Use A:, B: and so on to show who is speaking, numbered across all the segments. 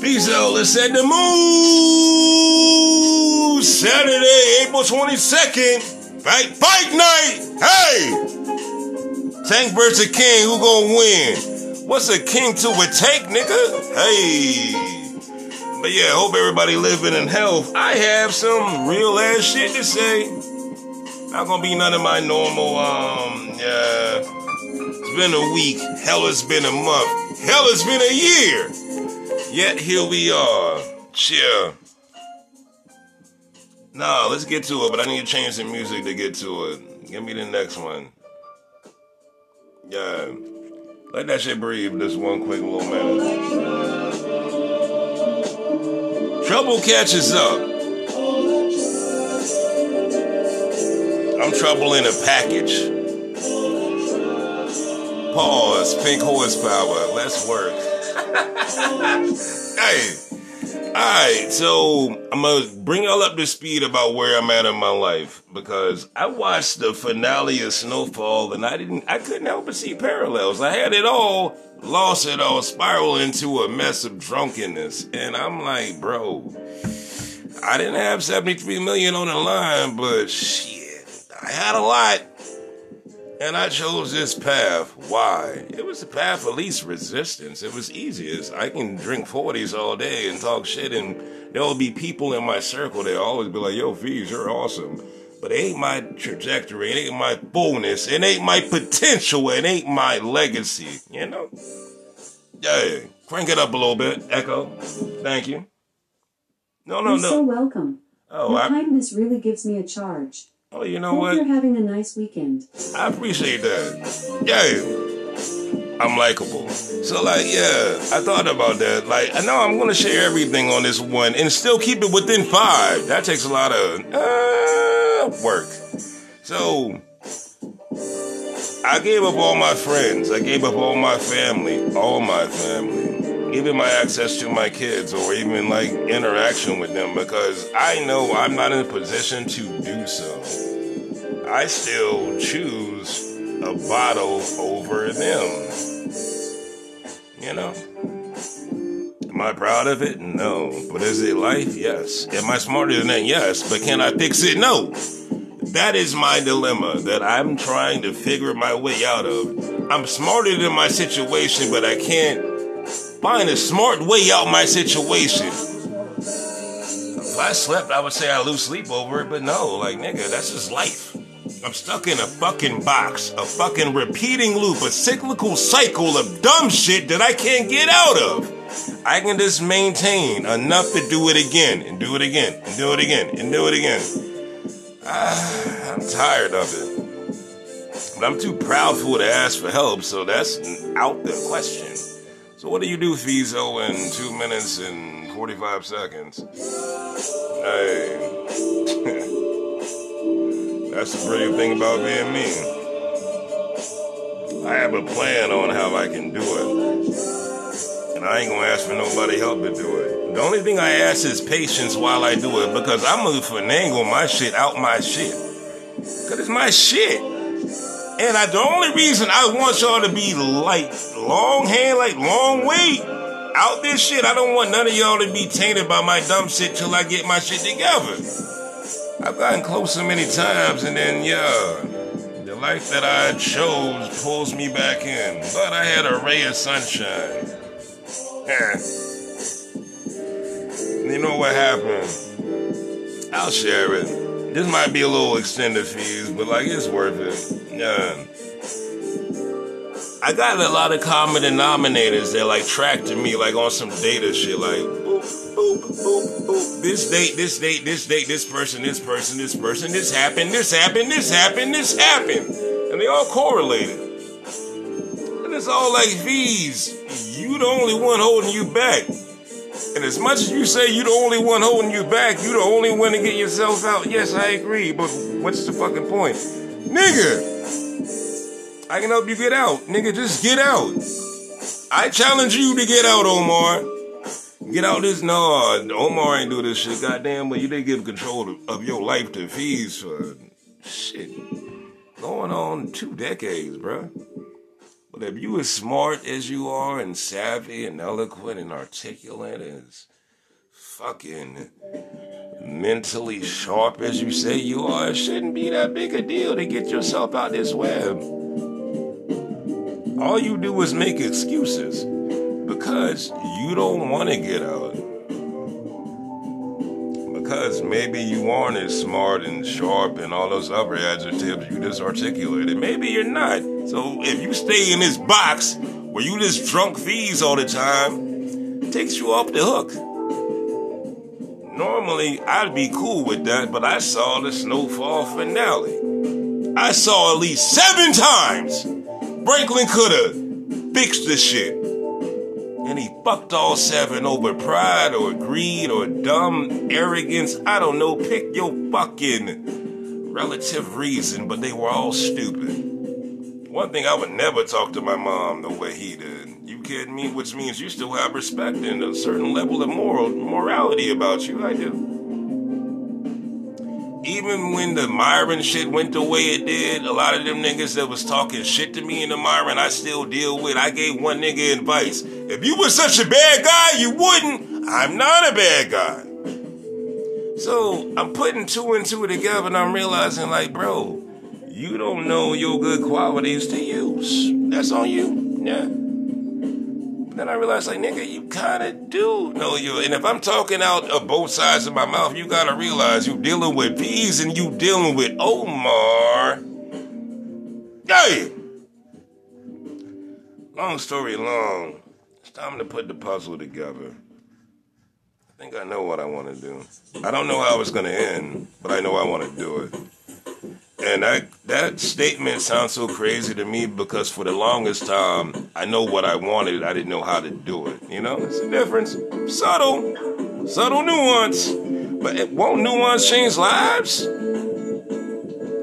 A: Peace out. Let's set the mood. Saturday, April 22nd. Fight, fight night. Hey! Tank versus King. Who gonna win? What's a king to a tank, nigga? Hey. But yeah, hope everybody living in health. I have some real ass shit to say. Not gonna be none of my normal, um, yeah. It's been a week. Hell, it's been a month. Hell, it's been a year. Yet here we are. Chill. Nah, let's get to it, but I need to change the music to get to it. Give me the next one. Yeah. Let that shit breathe just one quick little minute. Trouble catches up. I'm trouble in a package. Pause. Pink horsepower. Let's work. Hey. Alright, so I'm gonna bring y'all up to speed about where I'm at in my life because I watched the finale of Snowfall and I didn't I couldn't help but see parallels. I had it all, lost it all, spiraled into a mess of drunkenness. And I'm like, bro, I didn't have 73 million on the line, but shit, I had a lot. And I chose this path. Why? It was the path of least resistance. It was easiest. I can drink 40s all day and talk shit, and there'll be people in my circle that always be like, yo, Fees, you're awesome. But it ain't my trajectory. It ain't my fullness. It ain't my potential. It ain't my legacy. You know? Yeah. Crank it up a little bit. Echo. Thank you. No, no,
B: You're
A: no.
B: so welcome.
A: Oh,
B: Your
A: I,
B: kindness really gives me a charge.
A: Oh, you know
B: Hope
A: what?
B: you're having a nice weekend.
A: I appreciate that. Yeah. I'm likable. So like, yeah, I thought about that. Like, I know I'm gonna share everything on this one and still keep it within five. That takes a lot of uh, work. So I gave up all my friends. I gave up all my family, all my family, even my access to my kids or even like interaction with them because I know I'm not in a position to do so. I still choose a bottle over them. You know? Am I proud of it? No. But is it life? Yes. Am I smarter than that? Yes. But can I fix it? No. That is my dilemma that I'm trying to figure my way out of. I'm smarter than my situation, but I can't find a smart way out my situation. If I slept, I would say I lose sleep over it, but no, like nigga, that's just life. I'm stuck in a fucking box, a fucking repeating loop, a cyclical cycle of dumb shit that I can't get out of. I can just maintain enough to do it again and do it again and do it again and do it again. Ah, I'm tired of it. But I'm too proudful to ask for help, so that's out the question. So what do you do, Fizo, in two minutes and 45 seconds? Hey. That's the brilliant thing about being me. I have a plan on how I can do it. And I ain't gonna ask for nobody help to do it. The only thing I ask is patience while I do it because I'm gonna finagle my shit out my shit. Cause it's my shit. And I, the only reason I want y'all to be like long hand, like long way out this shit, I don't want none of y'all to be tainted by my dumb shit till I get my shit together. I've gotten close closer many times, and then, yeah, the life that I chose pulls me back in. But I had a ray of sunshine. You know what happened? I'll share it. This might be a little extended fees, but like it's worth it. Yeah. I got a lot of common denominators that like tracked to me like on some data shit like boop, boop, boop, boop. This date, this date, this date, this person, this person, this person, this happened, this happened, this happened, this happened. And they all correlated. And it's all like these. You the only one holding you back. And as much as you say you're the only one holding you back, you're the only one to get yourself out. Yes, I agree, but what's the fucking point? Nigga! I can help you get out. Nigga, just get out. I challenge you to get out, Omar. Get out this. No, Omar ain't do this shit. Goddamn, but you didn't give control of, of your life to fees for shit. Going on two decades, bruh. But if you as smart as you are and savvy and eloquent and articulate as fucking mentally sharp as you say you are, it shouldn't be that big a deal to get yourself out this web. All you do is make excuses because you don't want to get out. Because maybe you aren't as smart and sharp and all those other adjectives you just articulated. Maybe you're not. So if you stay in this box where you just drunk fees all the time, takes you off the hook. Normally, I'd be cool with that, but I saw the Snowfall finale. I saw at least seven times Franklin could have fixed the shit. And he fucked all seven over pride or greed or dumb arrogance. I don't know. Pick your fucking relative reason, but they were all stupid. One thing I would never talk to my mom the way he did. You kidding me? Which means you still have respect and a certain level of moral morality about you. I do. Even when the Myron shit went the way it did, a lot of them niggas that was talking shit to me in the Myron, I still deal with. I gave one nigga advice. If you were such a bad guy, you wouldn't. I'm not a bad guy. So I'm putting two and two together and I'm realizing, like, bro, you don't know your good qualities to use. That's on you. Yeah. Then I realized, like, nigga, you kind of do know you. And if I'm talking out of both sides of my mouth, you gotta realize you're dealing with V's and you dealing with Omar. Hey! Long story long, it's time to put the puzzle together. I think I know what I want to do. I don't know how it's gonna end, but I know I want to do it. And that that statement sounds so crazy to me because for the longest time I know what I wanted, I didn't know how to do it. You know, it's a difference. Subtle, subtle nuance. But it won't nuance change lives?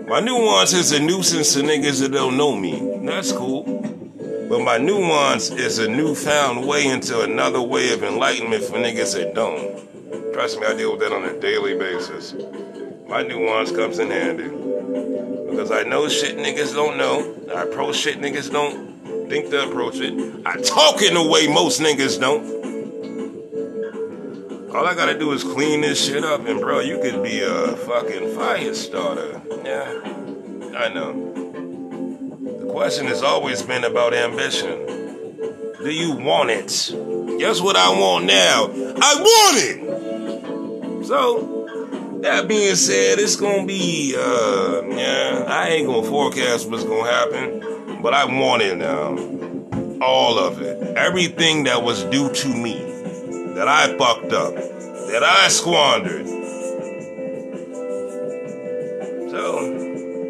A: My nuance is a nuisance to niggas that don't know me. That's cool. But my nuance is a newfound way into another way of enlightenment for niggas that don't. Trust me, I deal with that on a daily basis. My nuance comes in handy. Because I know shit niggas don't know. I approach shit niggas don't think to approach it. I talk in a way most niggas don't. All I gotta do is clean this shit up, and bro, you could be a fucking fire starter. Yeah, I know. The question has always been about ambition. Do you want it? Guess what I want now? I want it! So, that being said, it's gonna be, uh, yeah, I ain't gonna forecast what's gonna happen, but I want it now. All of it. Everything that was due to me, that I fucked up, that I squandered. So,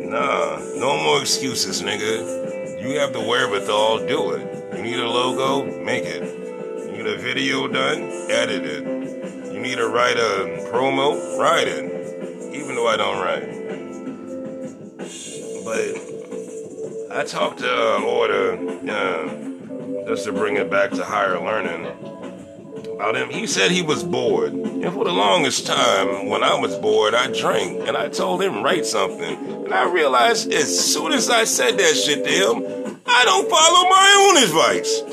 A: nah, no more excuses, nigga. You have the wherewithal, do it. You need a logo, make it. You need a video done, edit it. You need to write a promo, write it. Even though I don't write. But I talked to uh, Order, uh, just to bring it back to higher learning. About him, he said he was bored. And for the longest time, when I was bored, I drank. And I told him, write something. And I realized as soon as I said that shit to him, I don't follow my own advice.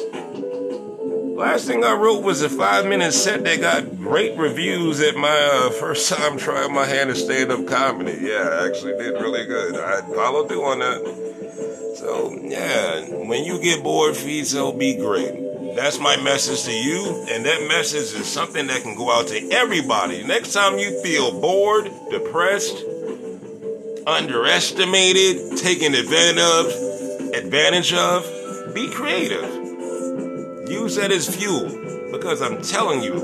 A: Last thing I wrote was a five minute set that got great reviews at my uh, first time trying my hand at stand up comedy. Yeah, I actually did really good. I followed through on that. So, yeah, when you get bored, feeds will be great. That's my message to you, and that message is something that can go out to everybody. Next time you feel bored, depressed, underestimated, taken advantage of, advantage of, be creative. Use that as fuel because I'm telling you,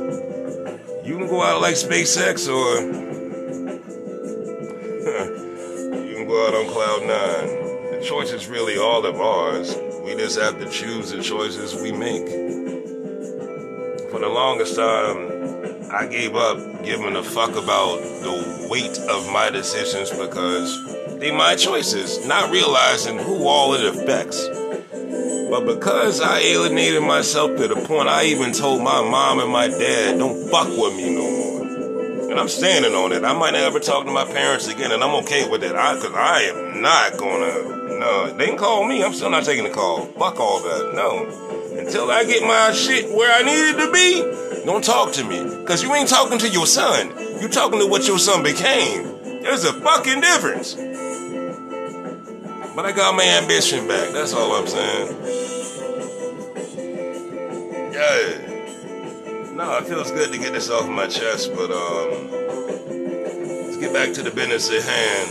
A: you can go out like SpaceX or you can go out on Cloud Nine. The choice is really all of ours. We just have to choose the choices we make. For the longest time, I gave up giving a fuck about the weight of my decisions because they my choices, not realizing who all it affects. But because I alienated myself to the point I even told my mom and my dad, don't fuck with me no more. And I'm standing on it. I might never talk to my parents again, and I'm okay with it. I, cause I am not gonna, no, they can call me. I'm still not taking the call. Fuck all that. No. Until I get my shit where I need it to be, don't talk to me. Cause you ain't talking to your son. You talking to what your son became. There's a fucking difference. But I got my ambition back. That's all I'm saying. Yeah. No, it feels good to get this off my chest, but um, let's get back to the business at hand.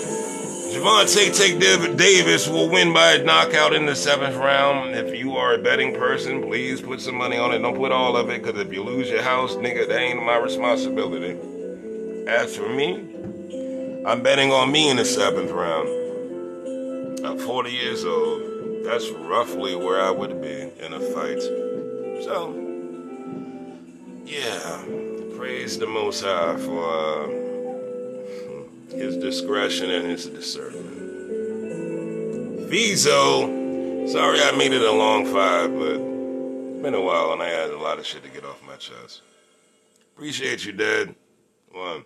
A: Gervonta Tank Davis will win by a knockout in the seventh round. If you are a betting person, please put some money on it. Don't put all of it, because if you lose your house, nigga, that ain't my responsibility. As for me, I'm betting on me in the seventh round. I'm 40 years old. That's roughly where I would be in a fight. So, yeah, praise the Most High for uh, his discretion and his discernment. Vizo, sorry I made it a long five, but it's been a while and I had a lot of shit to get off my chest. Appreciate you, Dad. One.